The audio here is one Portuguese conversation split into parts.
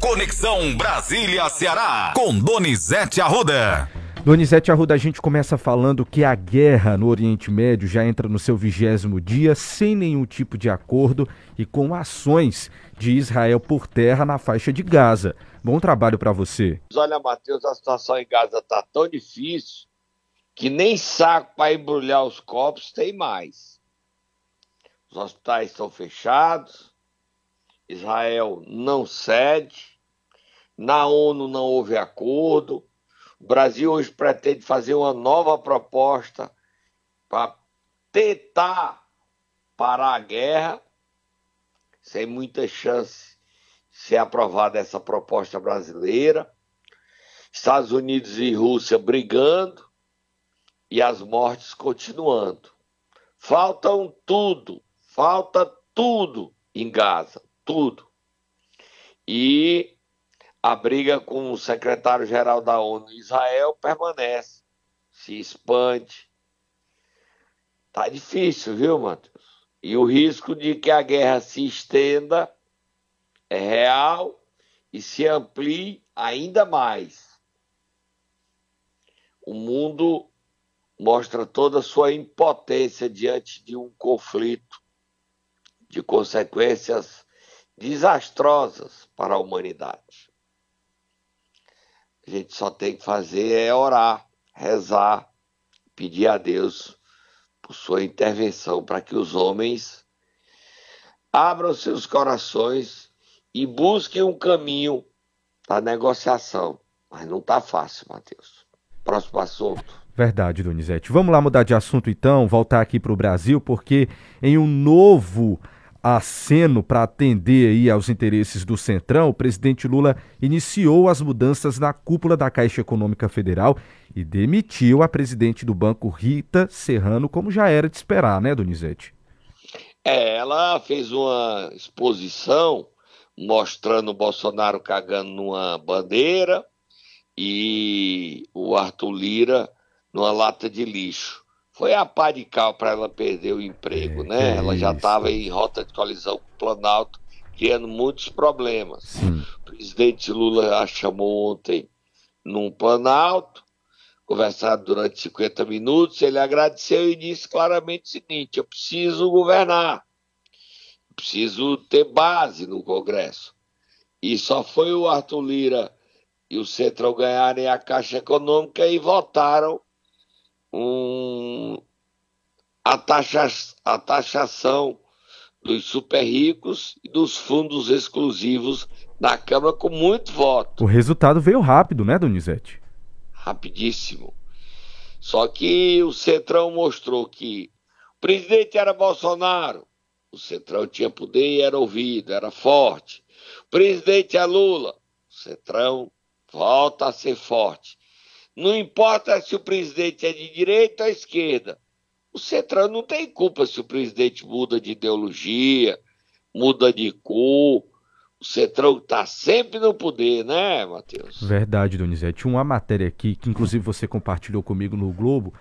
Conexão Brasília-Ceará, com Donizete Arruda. Donizete Arruda, a gente começa falando que a guerra no Oriente Médio já entra no seu vigésimo dia sem nenhum tipo de acordo e com ações de Israel por terra na faixa de Gaza. Bom trabalho para você. Olha, Matheus, a situação em Gaza está tão difícil que nem saco para embrulhar os copos tem mais. Os hospitais estão fechados, Israel não cede, na ONU não houve acordo. O Brasil hoje pretende fazer uma nova proposta para tentar parar a guerra, sem muita chance de ser aprovada essa proposta brasileira. Estados Unidos e Rússia brigando e as mortes continuando. Faltam tudo, falta tudo em Gaza tudo. E a briga com o secretário-geral da ONU Israel permanece, se expande. Tá difícil, viu, Matheus? E o risco de que a guerra se estenda é real e se amplie ainda mais. O mundo mostra toda a sua impotência diante de um conflito de consequências desastrosas para a humanidade. A gente só tem que fazer é orar, rezar, pedir a Deus por sua intervenção para que os homens abram seus corações e busquem um caminho da negociação. Mas não está fácil, Matheus. Próximo assunto. Verdade, Donizete. Vamos lá mudar de assunto então, voltar aqui para o Brasil, porque em um novo aceno para atender aí aos interesses do Centrão, o presidente Lula iniciou as mudanças na cúpula da Caixa Econômica Federal e demitiu a presidente do banco Rita Serrano, como já era de esperar, né, Donizete? É, ela fez uma exposição mostrando o Bolsonaro cagando numa bandeira e o Arthur Lira numa lata de lixo foi a pá de cal para ela perder o emprego, é, né? Ela já estava em rota de colisão com o Planalto, criando muitos problemas. Sim. O presidente Lula a chamou ontem num Planalto, conversado durante 50 minutos, ele agradeceu e disse claramente o seguinte: eu preciso governar, eu preciso ter base no Congresso. E só foi o Arthur Lira e o Centrão ganharem a Caixa Econômica e votaram um, a, taxa, a taxação dos super ricos e dos fundos exclusivos na Câmara com muito voto. O resultado veio rápido, né, Donizete? Rapidíssimo. Só que o Centrão mostrou que o presidente era Bolsonaro, o Centrão tinha poder e era ouvido, era forte. O presidente é Lula, o Centrão volta a ser forte. Não importa se o presidente é de direita ou esquerda. O Centrão não tem culpa se o presidente muda de ideologia, muda de cor. O Centrão está sempre no poder, né, Matheus? Verdade, Donizete. Uma matéria aqui, que inclusive você compartilhou comigo no Globo,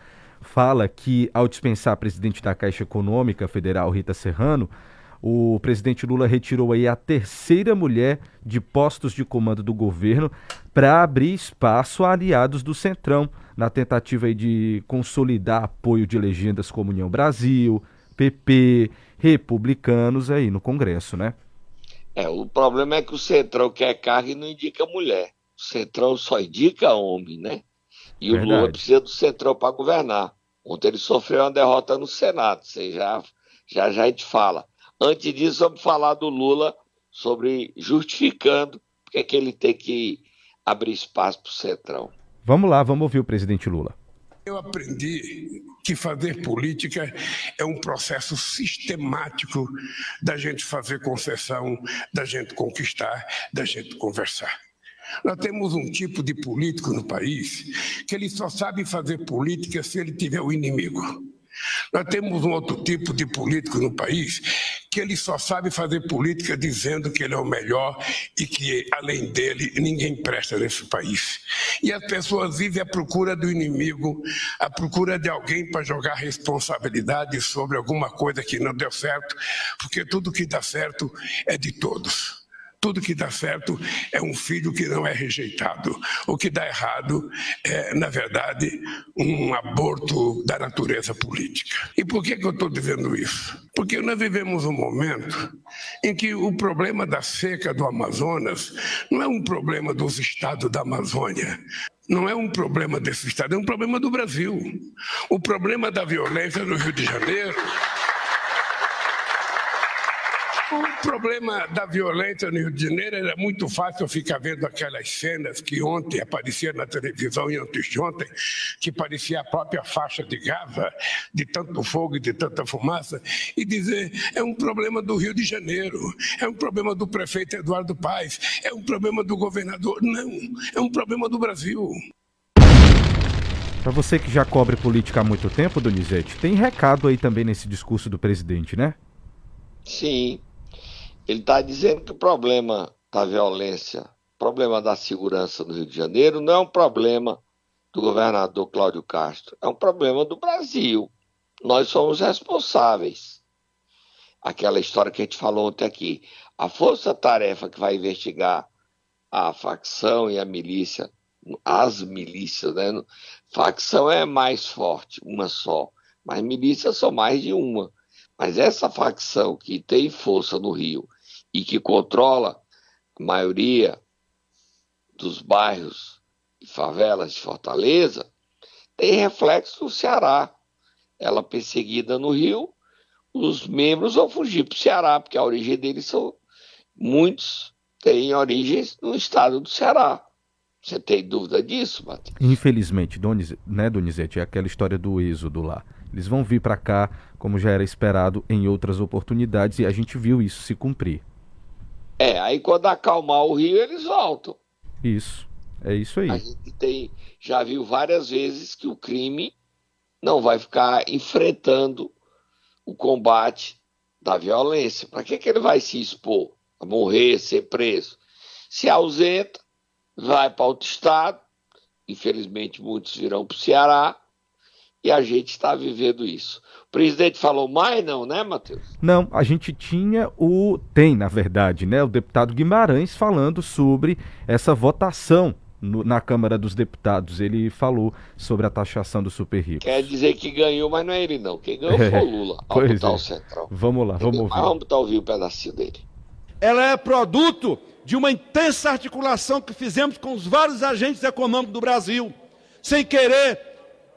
fala que ao dispensar a presidente da Caixa Econômica Federal, Rita Serrano, o presidente Lula retirou aí a terceira mulher de postos de comando do governo para abrir espaço a aliados do Centrão, na tentativa aí de consolidar apoio de legendas como União Brasil, PP, republicanos aí no Congresso, né? É, o problema é que o Centrão quer carga e não indica mulher. O Centrão só indica homem, né? E Verdade. o Lula precisa do Centrão para governar. Ontem ele sofreu uma derrota no Senado, você já, já, já a gente fala. Antes disso, vamos falar do Lula sobre justificando porque é que ele tem que abrir espaço para o Centrão. Vamos lá, vamos ouvir o presidente Lula. Eu aprendi que fazer política é um processo sistemático da gente fazer concessão, da gente conquistar, da gente conversar. Nós temos um tipo de político no país que ele só sabe fazer política se ele tiver o inimigo. Nós temos um outro tipo de político no país que ele só sabe fazer política dizendo que ele é o melhor e que, além dele, ninguém presta nesse país. E as pessoas vivem à procura do inimigo, à procura de alguém para jogar responsabilidade sobre alguma coisa que não deu certo, porque tudo que dá certo é de todos. Tudo que dá certo é um filho que não é rejeitado. O que dá errado é, na verdade, um aborto da natureza política. E por que, que eu estou dizendo isso? Porque nós vivemos um momento em que o problema da seca do Amazonas não é um problema dos estados da Amazônia, não é um problema desse estado, é um problema do Brasil. O problema da violência no Rio de Janeiro o problema da violência no Rio de Janeiro era muito fácil ficar vendo aquelas cenas que ontem apareciam na televisão e antes de ontem, que parecia a própria faixa de Gaza, de tanto fogo e de tanta fumaça, e dizer é um problema do Rio de Janeiro, é um problema do prefeito Eduardo Paes, é um problema do governador. Não, é um problema do Brasil. Para você que já cobre política há muito tempo, Donizete, tem recado aí também nesse discurso do presidente, né? Sim, ele está dizendo que o problema da violência, problema da segurança no Rio de Janeiro, não é um problema do governador Cláudio Castro, é um problema do Brasil. Nós somos responsáveis. Aquela história que a gente falou ontem aqui. A força-tarefa que vai investigar a facção e a milícia, as milícias, né? Facção é mais forte, uma só, mas milícias são mais de uma. Mas essa facção que tem força no Rio e que controla a maioria dos bairros e favelas de Fortaleza, tem reflexo no Ceará. Ela perseguida no Rio, os membros vão fugir para o Ceará, porque a origem deles são. Muitos têm origens no estado do Ceará. Você tem dúvida disso, Matheus? Infelizmente, Donizete, né, Donizete, é aquela história do êxodo lá. Eles vão vir para cá, como já era esperado em outras oportunidades, e a gente viu isso se cumprir. É, aí quando acalmar o rio, eles voltam. Isso, é isso aí. A gente tem, já viu várias vezes que o crime não vai ficar enfrentando o combate da violência. Para que, que ele vai se expor? A morrer, ser preso? Se ausenta, vai para outro estado, infelizmente muitos virão para o Ceará, e a gente está vivendo isso. O presidente falou mais, não, né, Matheus? Não, a gente tinha o. Tem, na verdade, né? O deputado Guimarães falando sobre essa votação no, na Câmara dos Deputados. Ele falou sobre a taxação do super rico. Quer dizer que ganhou, mas não é ele, não. Quem ganhou é, foi o Lula, ao pois botar é. o central. Vamos lá, vamos ouvir. Mas vamos botar ouvir o pedacinho dele. Ela é produto de uma intensa articulação que fizemos com os vários agentes econômicos do Brasil, sem querer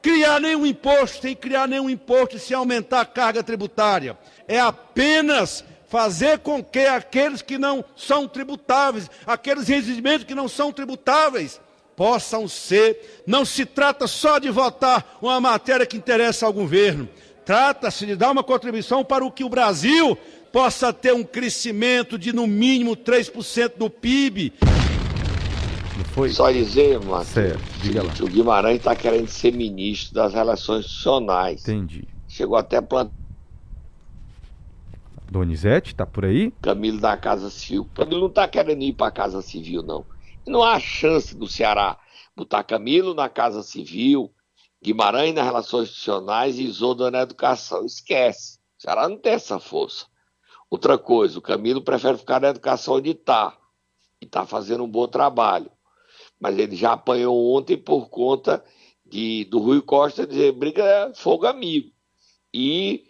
criar nenhum imposto, sem criar nenhum imposto, sem aumentar a carga tributária. É apenas fazer com que aqueles que não são tributáveis, aqueles rendimentos que não são tributáveis, possam ser. Não se trata só de votar uma matéria que interessa ao governo. Trata-se de dar uma contribuição para o que o Brasil possa ter um crescimento de no mínimo 3% do PIB foi? Só dizer, Matheus, diga lá. o Guimarães está querendo ser ministro das Relações Institucionais. Entendi. Chegou até a plantar. Donizete, tá por aí? Camilo da Casa Civil. Camilo não tá querendo ir para a Casa Civil, não. Não há chance do Ceará botar Camilo na Casa Civil, Guimarães nas Relações Institucionais e Isolda na Educação. Esquece. O Ceará não tem essa força. Outra coisa, o Camilo prefere ficar na educação onde está. E está fazendo um bom trabalho mas ele já apanhou ontem por conta de, do Rui Costa dizer briga fogo amigo. E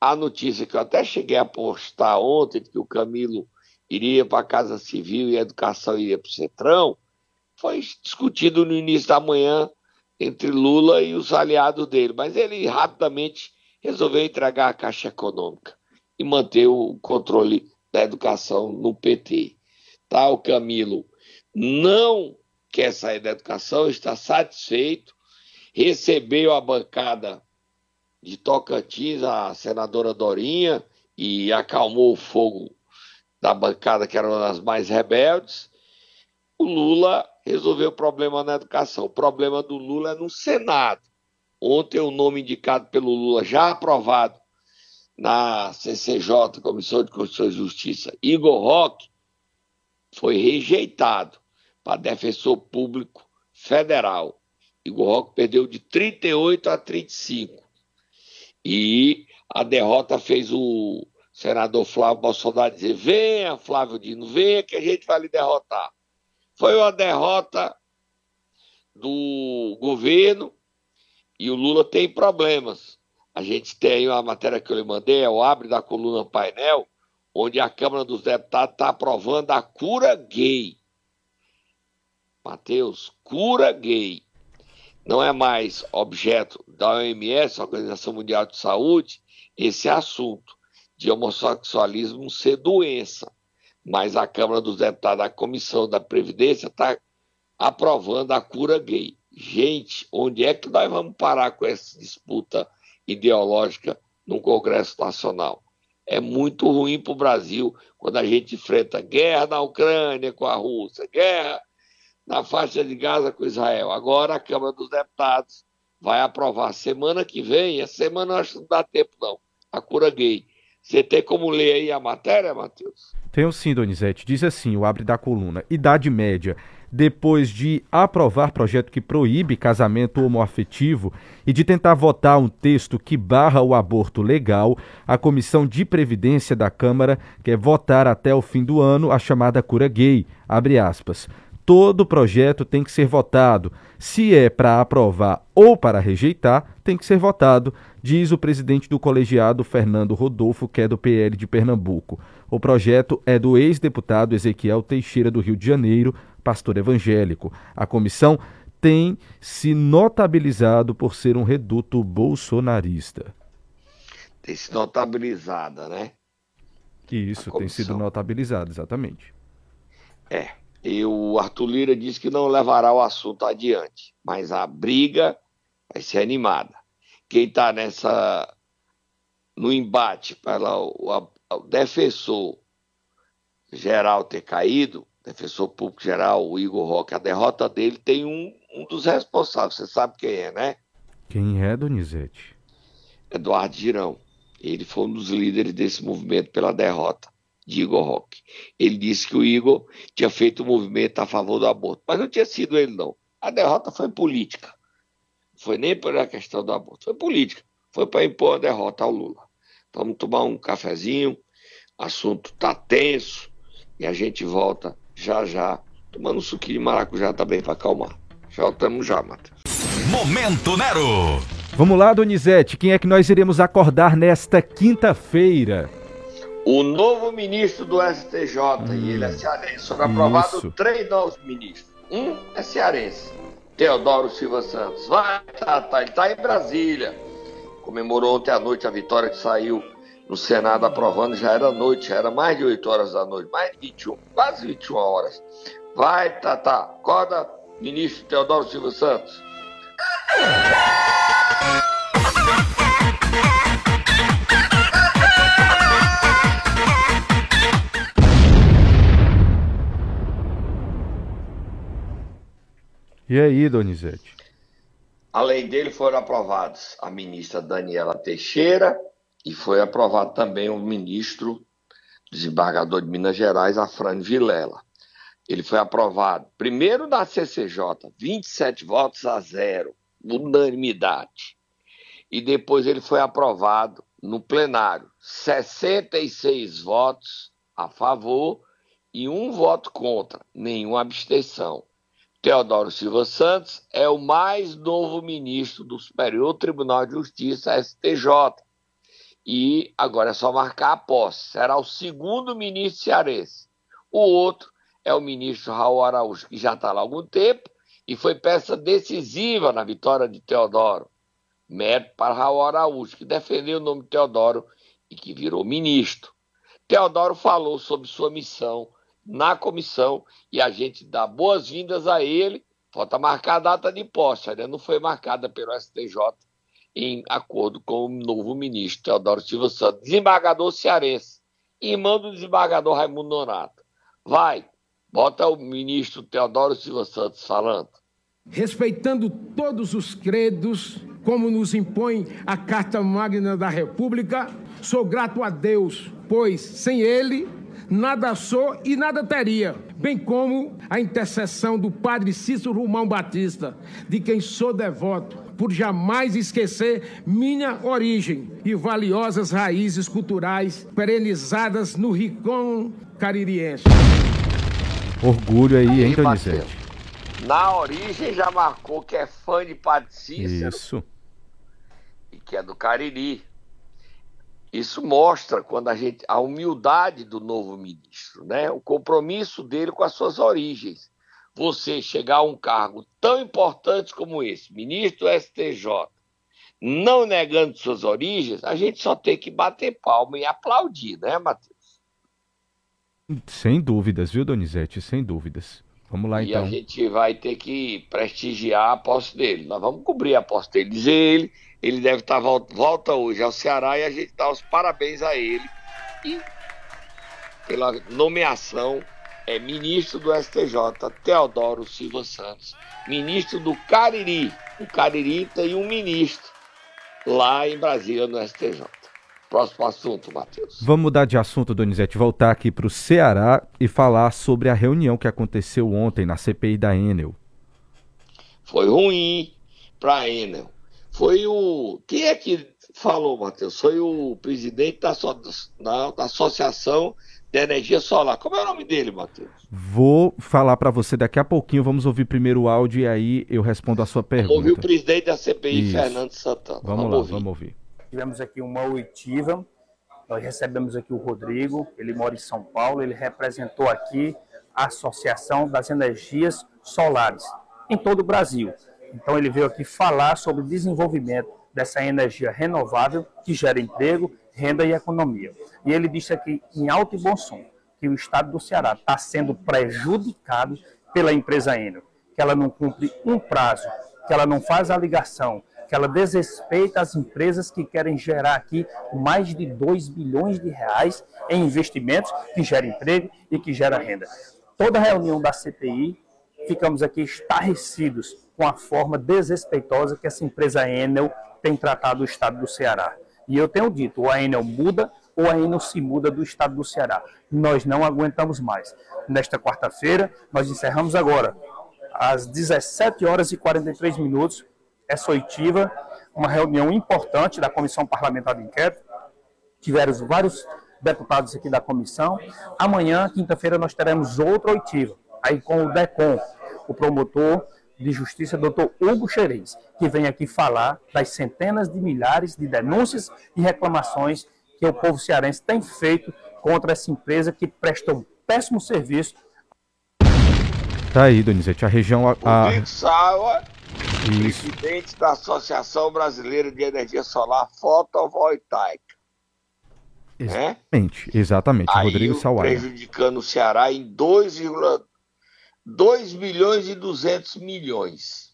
a notícia que eu até cheguei a postar ontem, que o Camilo iria para a Casa Civil e a educação iria para o Centrão, foi discutido no início da manhã entre Lula e os aliados dele, mas ele rapidamente resolveu entregar a Caixa Econômica e manter o controle da educação no PT. Tá, o Camilo não quer sair da educação, está satisfeito, recebeu a bancada de Tocantins, a senadora Dorinha, e acalmou o fogo da bancada, que era uma das mais rebeldes. O Lula resolveu o problema na educação. O problema do Lula é no Senado. Ontem, o nome indicado pelo Lula, já aprovado na CCJ, Comissão de Constituição e Justiça, Igor Roque, foi rejeitado para defensor público federal. Igor Roque perdeu de 38 a 35. E a derrota fez o senador Flávio Bolsonaro dizer: venha, Flávio Dino, venha que a gente vai lhe derrotar. Foi uma derrota do governo e o Lula tem problemas. A gente tem uma matéria que eu lhe mandei, é o abre da coluna painel, onde a Câmara dos Deputados está aprovando a cura gay. Mateus, cura gay. Não é mais objeto da OMS, Organização Mundial de Saúde, esse assunto de homossexualismo ser doença. Mas a Câmara dos Deputados, a Comissão da Previdência, está aprovando a cura gay. Gente, onde é que nós vamos parar com essa disputa ideológica no Congresso Nacional? É muito ruim para o Brasil quando a gente enfrenta guerra na Ucrânia com a Rússia, guerra na faixa de Gaza com Israel. Agora a Câmara dos Deputados vai aprovar semana que vem, essa semana acho que não dá tempo não, a cura gay. Você tem como ler aí a matéria, Matheus? Tenho sim, Donizete. Diz assim, o abre da coluna. Idade média depois de aprovar projeto que proíbe casamento homoafetivo e de tentar votar um texto que barra o aborto legal, a Comissão de Previdência da Câmara quer votar até o fim do ano a chamada cura gay, abre aspas. Todo projeto tem que ser votado. Se é para aprovar ou para rejeitar, tem que ser votado, diz o presidente do colegiado Fernando Rodolfo, que é do PL de Pernambuco. O projeto é do ex-deputado Ezequiel Teixeira do Rio de Janeiro, pastor evangélico. A comissão tem se notabilizado por ser um reduto bolsonarista. Tem se notabilizada, né? Isso, tem sido notabilizado, exatamente. É. E o Arthur Lira disse que não levará o assunto adiante, mas a briga vai ser animada. Quem está nessa no embate para o, o defensor geral ter caído defensor público geral, o Igor Roque, a derrota dele tem um, um dos responsáveis. Você sabe quem é, né? Quem é, Donizete? Eduardo Girão. Ele foi um dos líderes desse movimento pela derrota de Igor Roque. Ele disse que o Igor tinha feito um movimento a favor do aborto, mas não tinha sido ele, não. A derrota foi política. Não foi nem pela questão do aborto, foi política. Foi para impor a derrota ao Lula. Vamos tomar um cafezinho, o assunto está tenso e a gente volta já já, tomando um suquinho de maracujá também para acalmar. Já estamos já, Matheus. Momento Nero. Vamos lá, Donizete, quem é que nós iremos acordar nesta quinta-feira? O novo ministro do STJ, hum, e ele é cearense. Foram aprovados isso. três novos ministros. Um é cearense, Teodoro Silva Santos. Vai, tá, tá, ele está em Brasília. Comemorou ontem à noite a vitória que saiu no Senado aprovando, já era noite, já era mais de 8 horas da noite, mais de 21, quase 21 horas. Vai, Tata, acorda, ministro Teodoro Silva Santos. E aí, Donizete? Além dele, foram aprovados a ministra Daniela Teixeira, e foi aprovado também o ministro desembargador de Minas Gerais, Afrânio Vilela. Ele foi aprovado primeiro na CCJ, 27 votos a zero, unanimidade. E depois ele foi aprovado no plenário, 66 votos a favor e um voto contra, nenhuma abstenção. Teodoro Silva Santos é o mais novo ministro do Superior Tribunal de Justiça, STJ e agora é só marcar a posse. Será o segundo ministro cearense. O outro é o ministro Raul Araújo, que já está lá há algum tempo e foi peça decisiva na vitória de Teodoro. Mérito para Raul Araújo, que defendeu o nome de Teodoro e que virou ministro. Teodoro falou sobre sua missão na comissão e a gente dá boas-vindas a ele. Falta marcar a data de posse, ainda não foi marcada pelo STJ em acordo com o novo ministro Teodoro Silva Santos, desembargador cearense, irmão do desembargador Raimundo Nonato. Vai, bota o ministro Teodoro Silva Santos falando. Respeitando todos os credos, como nos impõe a Carta Magna da República, sou grato a Deus, pois sem ele nada sou e nada teria, bem como a intercessão do padre Cícero Romão Batista, de quem sou devoto por jamais esquecer minha origem e valiosas raízes culturais perenizadas no Ricão caririense. Orgulho aí, hein, Donizete? Na origem já marcou que é fã de Padre Cícero. Isso. E que é do Cariri. Isso mostra quando a gente a humildade do novo ministro, né? O compromisso dele com as suas origens. Você chegar a um cargo tão importante como esse, ministro do STJ, não negando suas origens, a gente só tem que bater palma e aplaudir, né, Matheus? Sem dúvidas, viu, Donizete? Sem dúvidas. Vamos lá, e então. E a gente vai ter que prestigiar a posse dele. Nós vamos cobrir a posse dele. Dizer ele, ele deve estar volta, volta hoje ao Ceará e a gente dá os parabéns a ele. E pela nomeação é ministro do STJ, Teodoro Silva Santos, ministro do Cariri. O Cariri tem um ministro lá em Brasília, no STJ. Próximo assunto, Matheus. Vamos mudar de assunto, Donizete, voltar aqui para o Ceará e falar sobre a reunião que aconteceu ontem na CPI da Enel. Foi ruim para a Enel. Foi o. Quem é que falou, Matheus? Foi o presidente da, so... da Associação de Energia Solar. Como é o nome dele, Matheus? Vou falar para você daqui a pouquinho. Vamos ouvir primeiro o áudio e aí eu respondo a sua pergunta. Ouvir o presidente da CPI, Isso. Fernando Santana. Vamos, vamos lá, ouvir. vamos ouvir. Tivemos aqui uma oitiva, nós recebemos aqui o Rodrigo, ele mora em São Paulo, ele representou aqui a Associação das Energias Solares em todo o Brasil. Então ele veio aqui falar sobre o desenvolvimento dessa energia renovável que gera emprego, renda e economia. E ele disse aqui em alto e bom som que o estado do Ceará está sendo prejudicado pela empresa Enel, que ela não cumpre um prazo, que ela não faz a ligação, que ela desrespeita as empresas que querem gerar aqui mais de 2 bilhões de reais em investimentos que geram emprego e que geram renda. Toda reunião da CPI, ficamos aqui estarrecidos com a forma desrespeitosa que essa empresa Enel tem tratado o estado do Ceará. E eu tenho dito, ou a Enel muda ou a Enel se muda do estado do Ceará. Nós não aguentamos mais. Nesta quarta-feira, nós encerramos agora, às 17 horas e 43 minutos, essa oitiva, uma reunião importante da Comissão Parlamentar de Inquérito. Tiveram vários deputados aqui da comissão. Amanhã, quinta-feira, nós teremos outra oitiva, aí com o DECOM, o promotor de Justiça, doutor Hugo Xerez, que vem aqui falar das centenas de milhares de denúncias e reclamações que o povo cearense tem feito contra essa empresa que presta um péssimo serviço. Tá aí, Donizete, a região... A, Sauer, Isso. presidente da Associação Brasileira de Energia Solar Fotovoltaica. né? Exatamente, exatamente. Aí, Rodrigo Sawaia. prejudicando o Ceará em 2,2 bilhões e 200 milhões.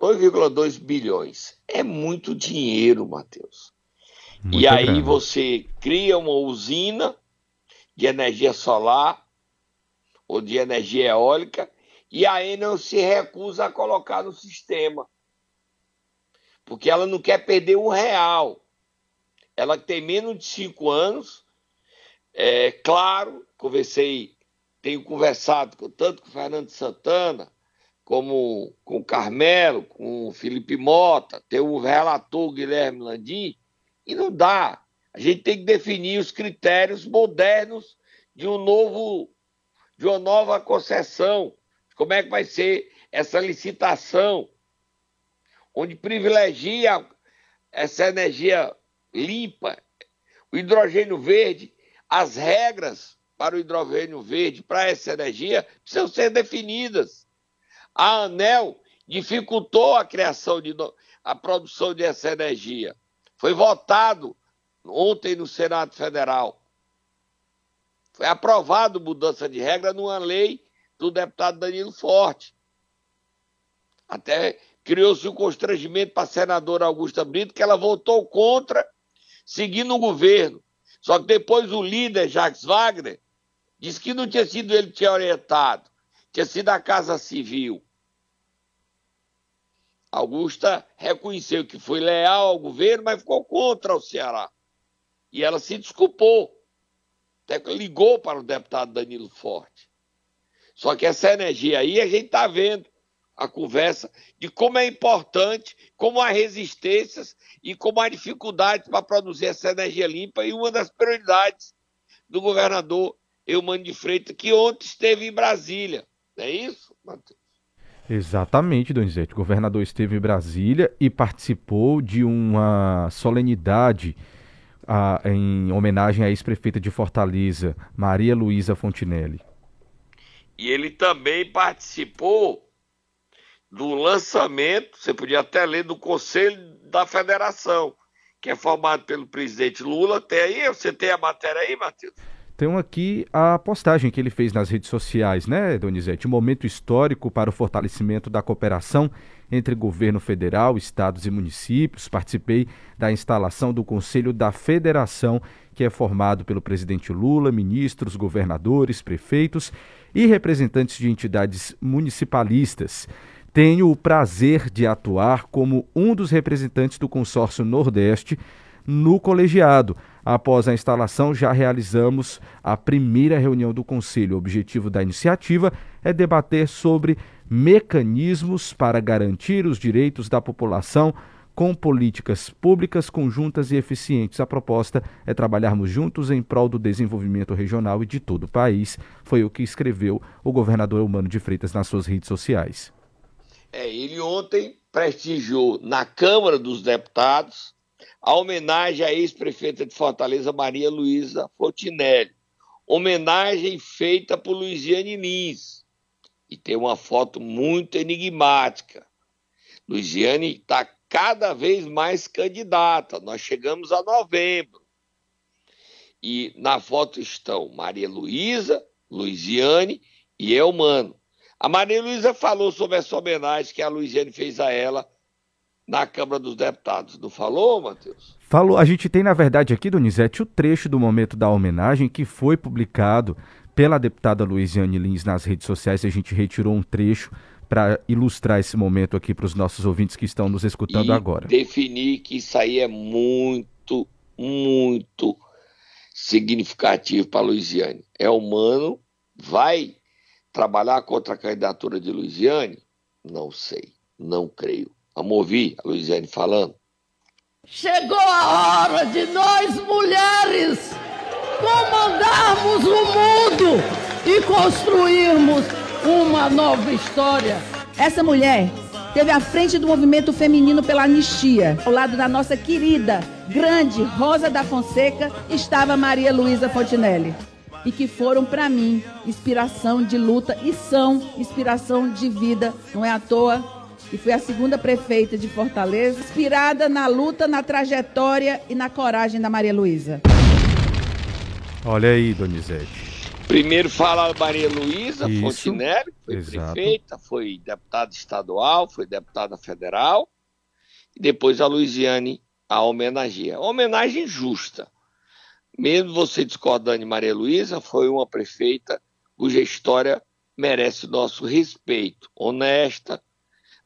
2,2 bilhões. É muito dinheiro, Matheus. Muita e aí grana. você cria uma usina de energia solar ou de energia eólica e a Enel se recusa a colocar no sistema. Porque ela não quer perder um real. Ela tem menos de cinco anos. É claro, conversei, tenho conversado tanto com o Fernando Santana, como com o Carmelo, com o Felipe Mota, tem o relator Guilherme Landim, e não dá. A gente tem que definir os critérios modernos de um novo, de uma nova concessão. Como é que vai ser essa licitação, onde privilegia essa energia limpa, o hidrogênio verde, as regras para o hidrogênio verde, para essa energia, precisam ser definidas. A ANEL dificultou a criação de a produção dessa energia. Foi votado ontem no Senado Federal. Foi aprovado mudança de regra numa lei do deputado Danilo Forte. Até criou-se um constrangimento para a senadora Augusta Brito, que ela votou contra, seguindo o governo. Só que depois o líder, Jacques Wagner, disse que não tinha sido ele que tinha orientado, tinha sido a Casa Civil. Augusta reconheceu que foi leal ao governo, mas ficou contra o Ceará. E ela se desculpou. Até ligou para o deputado Danilo Forte. Só que essa energia aí a gente está vendo. a conversa de como é importante, como há resistências e como há dificuldades para produzir essa energia limpa. E uma das prioridades do governador Eumano de Freitas, que ontem esteve em Brasília. Não é isso, Matheus? Exatamente, Donizete. O governador esteve em Brasília e participou de uma solenidade a, em homenagem à ex-prefeita de Fortaleza, Maria Luísa Fontinelli. E ele também participou do lançamento, você podia até ler, do Conselho da Federação, que é formado pelo presidente Lula. Tem aí, você tem a matéria aí, Matheus? Tem aqui a postagem que ele fez nas redes sociais, né, Donizete? Um momento histórico para o fortalecimento da cooperação entre governo federal, estados e municípios. Participei da instalação do Conselho da Federação, que é formado pelo presidente Lula, ministros, governadores, prefeitos e representantes de entidades municipalistas. Tenho o prazer de atuar como um dos representantes do consórcio Nordeste no colegiado. Após a instalação, já realizamos a primeira reunião do Conselho. O objetivo da iniciativa é debater sobre mecanismos para garantir os direitos da população com políticas públicas conjuntas e eficientes. A proposta é trabalharmos juntos em prol do desenvolvimento regional e de todo o país. Foi o que escreveu o governador Humano de Freitas nas suas redes sociais. É, ele ontem prestigiou na Câmara dos Deputados a homenagem à ex-prefeita de Fortaleza, Maria Luísa Fontinelli. Homenagem feita por Luiziane Lins. E tem uma foto muito enigmática. Luiziane está cada vez mais candidata. Nós chegamos a novembro. E na foto estão Maria Luísa, Luiziane e Elmano. A Maria Luísa falou sobre essa homenagem que a Luiziane fez a ela na Câmara dos Deputados. Não falou, Matheus? Falou. A gente tem, na verdade, aqui, Donizete, o trecho do momento da homenagem que foi publicado pela deputada Luiziane Lins nas redes sociais. A gente retirou um trecho para ilustrar esse momento aqui para os nossos ouvintes que estão nos escutando e agora. Definir que isso aí é muito, muito significativo para a Luiziane. É humano, vai trabalhar contra a candidatura de Luiziane? Não sei, não creio. Vamos ouvir a Luiziane falando. Chegou a hora de nós mulheres comandarmos o mundo e construirmos uma nova história. Essa mulher teve à frente do movimento feminino pela anistia. Ao lado da nossa querida, grande Rosa da Fonseca, estava Maria Luísa Fontinelli e que foram para mim inspiração de luta e são inspiração de vida. Não é à toa e fui a segunda prefeita de Fortaleza, inspirada na luta, na trajetória e na coragem da Maria Luísa. Olha aí, Donizete. Primeiro fala a Maria Luísa Fontinelli, foi Exato. prefeita, foi deputada estadual, foi deputada federal, e depois a Luiziane a homenageia. Homenagem justa mesmo você discordando de Maria Luísa, foi uma prefeita cuja história merece nosso respeito, honesta.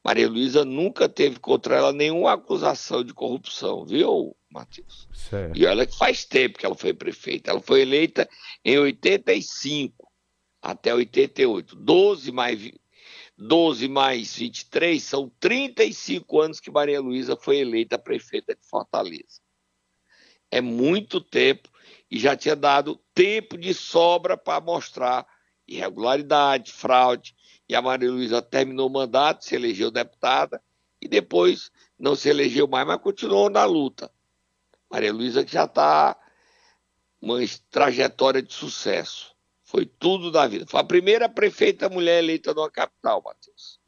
Maria Luísa nunca teve contra ela nenhuma acusação de corrupção, viu, Matheus? Certo. E olha que faz tempo que ela foi prefeita. Ela foi eleita em 85 até 88. 12 mais, 12 mais 23 são 35 anos que Maria Luísa foi eleita prefeita de Fortaleza. É muito tempo e já tinha dado tempo de sobra para mostrar irregularidade, fraude. E a Maria Luísa terminou o mandato, se elegeu deputada e depois não se elegeu mais, mas continuou na luta. Maria Luísa que já está uma trajetória de sucesso. Foi tudo da vida. Foi a primeira prefeita mulher eleita numa capital, Matheus.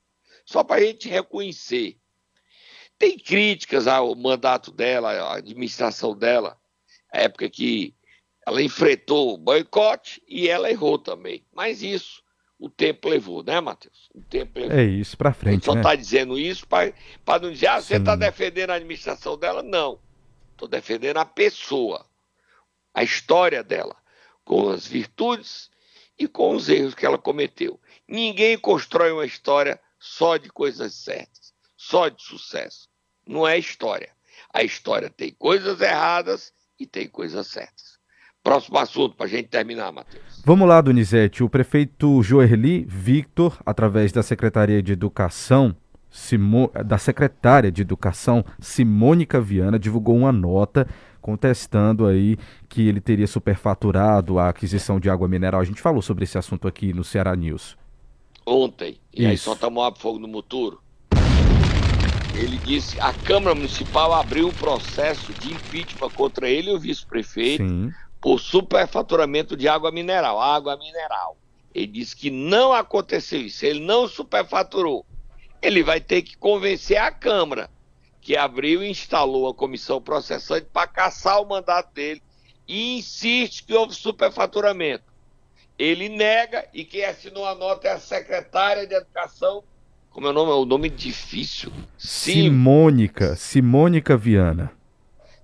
Só para a gente reconhecer. Tem críticas ao mandato dela, à administração dela, a época que ela enfrentou o boicote e ela errou também. Mas isso o tempo levou, né, Matheus? O tempo levou. É isso, para frente. Só está né? dizendo isso para não dizer, ah, você está defendendo a administração dela? Não. Estou defendendo a pessoa, a história dela, com as virtudes e com os erros que ela cometeu. Ninguém constrói uma história só de coisas certas, só de sucesso. Não é história. A história tem coisas erradas e tem coisas certas Próximo assunto, para a gente terminar, Matheus. Vamos lá, Donizete. O prefeito Joerli Victor, através da Secretaria de Educação, Simo... da secretária de Educação, Simônica Viana, divulgou uma nota contestando aí que ele teria superfaturado a aquisição de água mineral. A gente falou sobre esse assunto aqui no Ceará News. Ontem. E Isso. aí só tomou fogo no moturo. Ele disse a Câmara Municipal abriu um processo de impeachment contra ele e o vice-prefeito por superfaturamento de água mineral. Água mineral. Ele disse que não aconteceu isso. Ele não superfaturou. Ele vai ter que convencer a Câmara que abriu e instalou a comissão processante para caçar o mandato dele e insiste que houve superfaturamento. Ele nega e quem assinou a nota é a secretária de Educação. Como é o nome? É o nome difícil. Sim. Simônica. Simônica Viana.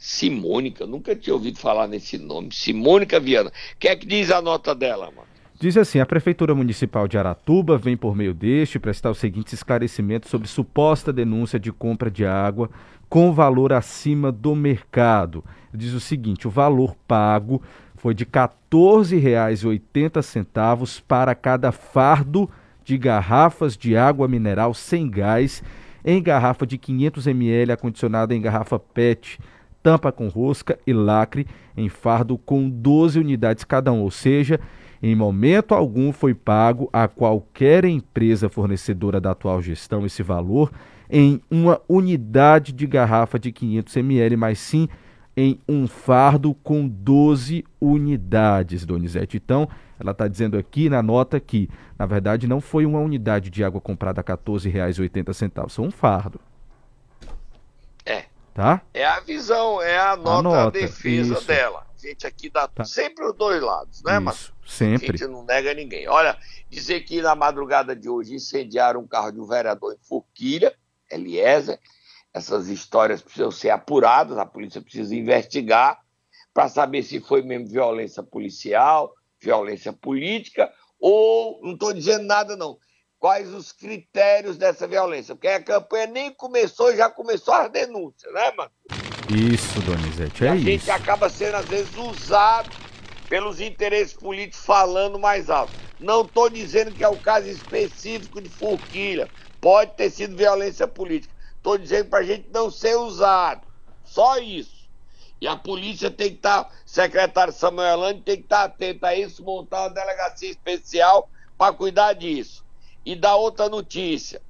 Simônica, nunca tinha ouvido falar nesse nome. Simônica Viana. O que é que diz a nota dela, mano? Diz assim: a Prefeitura Municipal de Aratuba vem, por meio deste, prestar os seguintes esclarecimentos sobre suposta denúncia de compra de água com valor acima do mercado. Diz o seguinte: o valor pago foi de R$ 14,80 para cada fardo de garrafas de água mineral sem gás em garrafa de 500 ml acondicionada em garrafa PET, tampa com rosca e lacre em fardo com 12 unidades cada um, ou seja, em momento algum foi pago a qualquer empresa fornecedora da atual gestão esse valor em uma unidade de garrafa de 500 ml, mas sim em um fardo com 12 unidades, Donizete. Então, ela está dizendo aqui na nota que, na verdade, não foi uma unidade de água comprada a R$ 14,80, foi um fardo. É. Tá? É a visão, é a nota, a nota defesa isso. dela. A gente aqui dá tá. sempre os dois lados, né, Isso, Sempre. A gente não nega ninguém. Olha, dizer que na madrugada de hoje incendiaram um carro de um vereador em Forquilha, Eliezer. Essas histórias precisam ser apuradas, a polícia precisa investigar para saber se foi mesmo violência policial, violência política, ou não estou dizendo nada, não. Quais os critérios dessa violência? Porque a campanha nem começou e já começou as denúncias, né, mano? Isso, Donizete, é a isso. A gente acaba sendo, às vezes, usado pelos interesses políticos falando mais alto. Não estou dizendo que é o caso específico de Forquilha. Pode ter sido violência política. Estou dizendo para a gente não ser usado. Só isso. E a polícia tem que estar, tá, secretário Samuel Lande tem que estar tá atento a isso, montar uma delegacia especial para cuidar disso. E da outra notícia.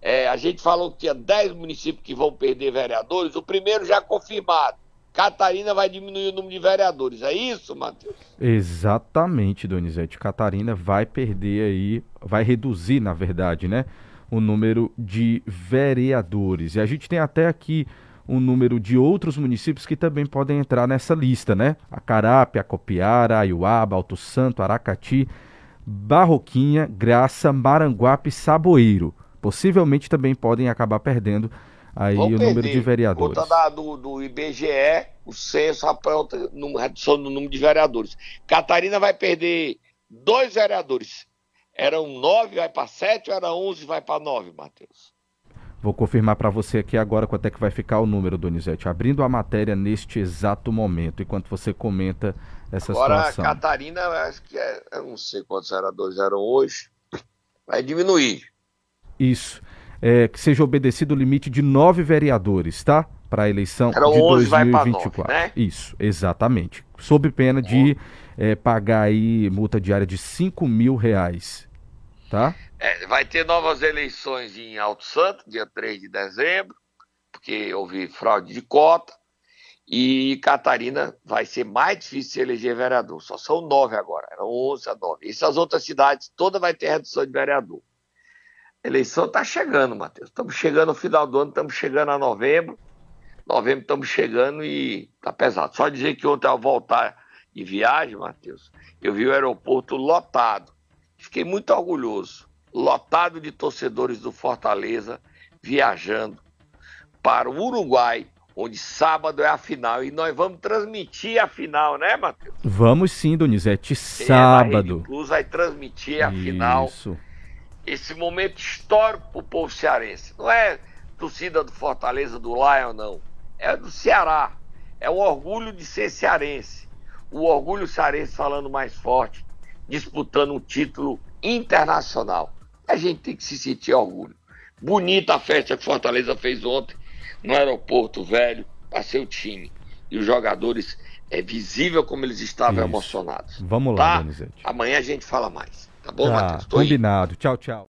É, a gente falou que tinha 10 municípios que vão perder vereadores. O primeiro já confirmado. Catarina vai diminuir o número de vereadores. É isso, Matheus? Exatamente, Donizete. Catarina vai perder aí, vai reduzir, na verdade, né? o número de vereadores. E a gente tem até aqui um número de outros municípios que também podem entrar nessa lista, né? Acarape, Acopiara, Aiuaba, Alto Santo, Aracati, Barroquinha, Graça, Maranguape e Saboeiro. Possivelmente também podem acabar perdendo aí Vou o perder. número de vereadores. Conta da, do, do IBGE, o censo aponta redução do número de vereadores. Catarina vai perder dois vereadores eram nove, vai para sete, ou era onze, vai para nove, Matheus? Vou confirmar para você aqui agora quanto é que vai ficar o número, Donizete. Abrindo a matéria neste exato momento, enquanto você comenta essa agora, situação. Agora, Catarina, acho que é, eu não sei quantos vereadores eram hoje, vai diminuir. Isso. É, que seja obedecido o limite de nove vereadores, tá? Para a eleição Era de 11, 2024. 9, né? Isso, exatamente. Sob pena de é, pagar aí multa diária de 5 mil reais. Tá? É, vai ter novas eleições em Alto Santo, dia 3 de dezembro, porque houve fraude de cota. E Catarina vai ser mais difícil eleger vereador. Só são nove agora, eram 11 a 9. Essas outras cidades, toda vai ter redução de vereador. A eleição está chegando, Matheus. Estamos chegando no final do ano, estamos chegando a novembro. Novembro estamos chegando e tá pesado. Só dizer que ontem ao voltar de viagem, Matheus, eu vi o aeroporto lotado. Fiquei muito orgulhoso. Lotado de torcedores do Fortaleza viajando para o Uruguai, onde sábado é a final. E nós vamos transmitir a final, né, Matheus? Vamos sim, Donizete. Sábado. A Plus vai transmitir a Isso. final. Esse momento histórico para o povo cearense. Não é torcida do Fortaleza, do Lion, não. É do Ceará. É o orgulho de ser cearense o orgulho cearense falando mais forte, disputando um título internacional. A gente tem que se sentir orgulho. Bonita a festa que Fortaleza fez ontem no aeroporto velho para seu time. E os jogadores, é visível como eles estavam Isso. emocionados. Vamos lá, Tá? Donizete. Amanhã a gente fala mais. Tá bom, Tá, Matheus? Indo. combinado. Tchau, tchau.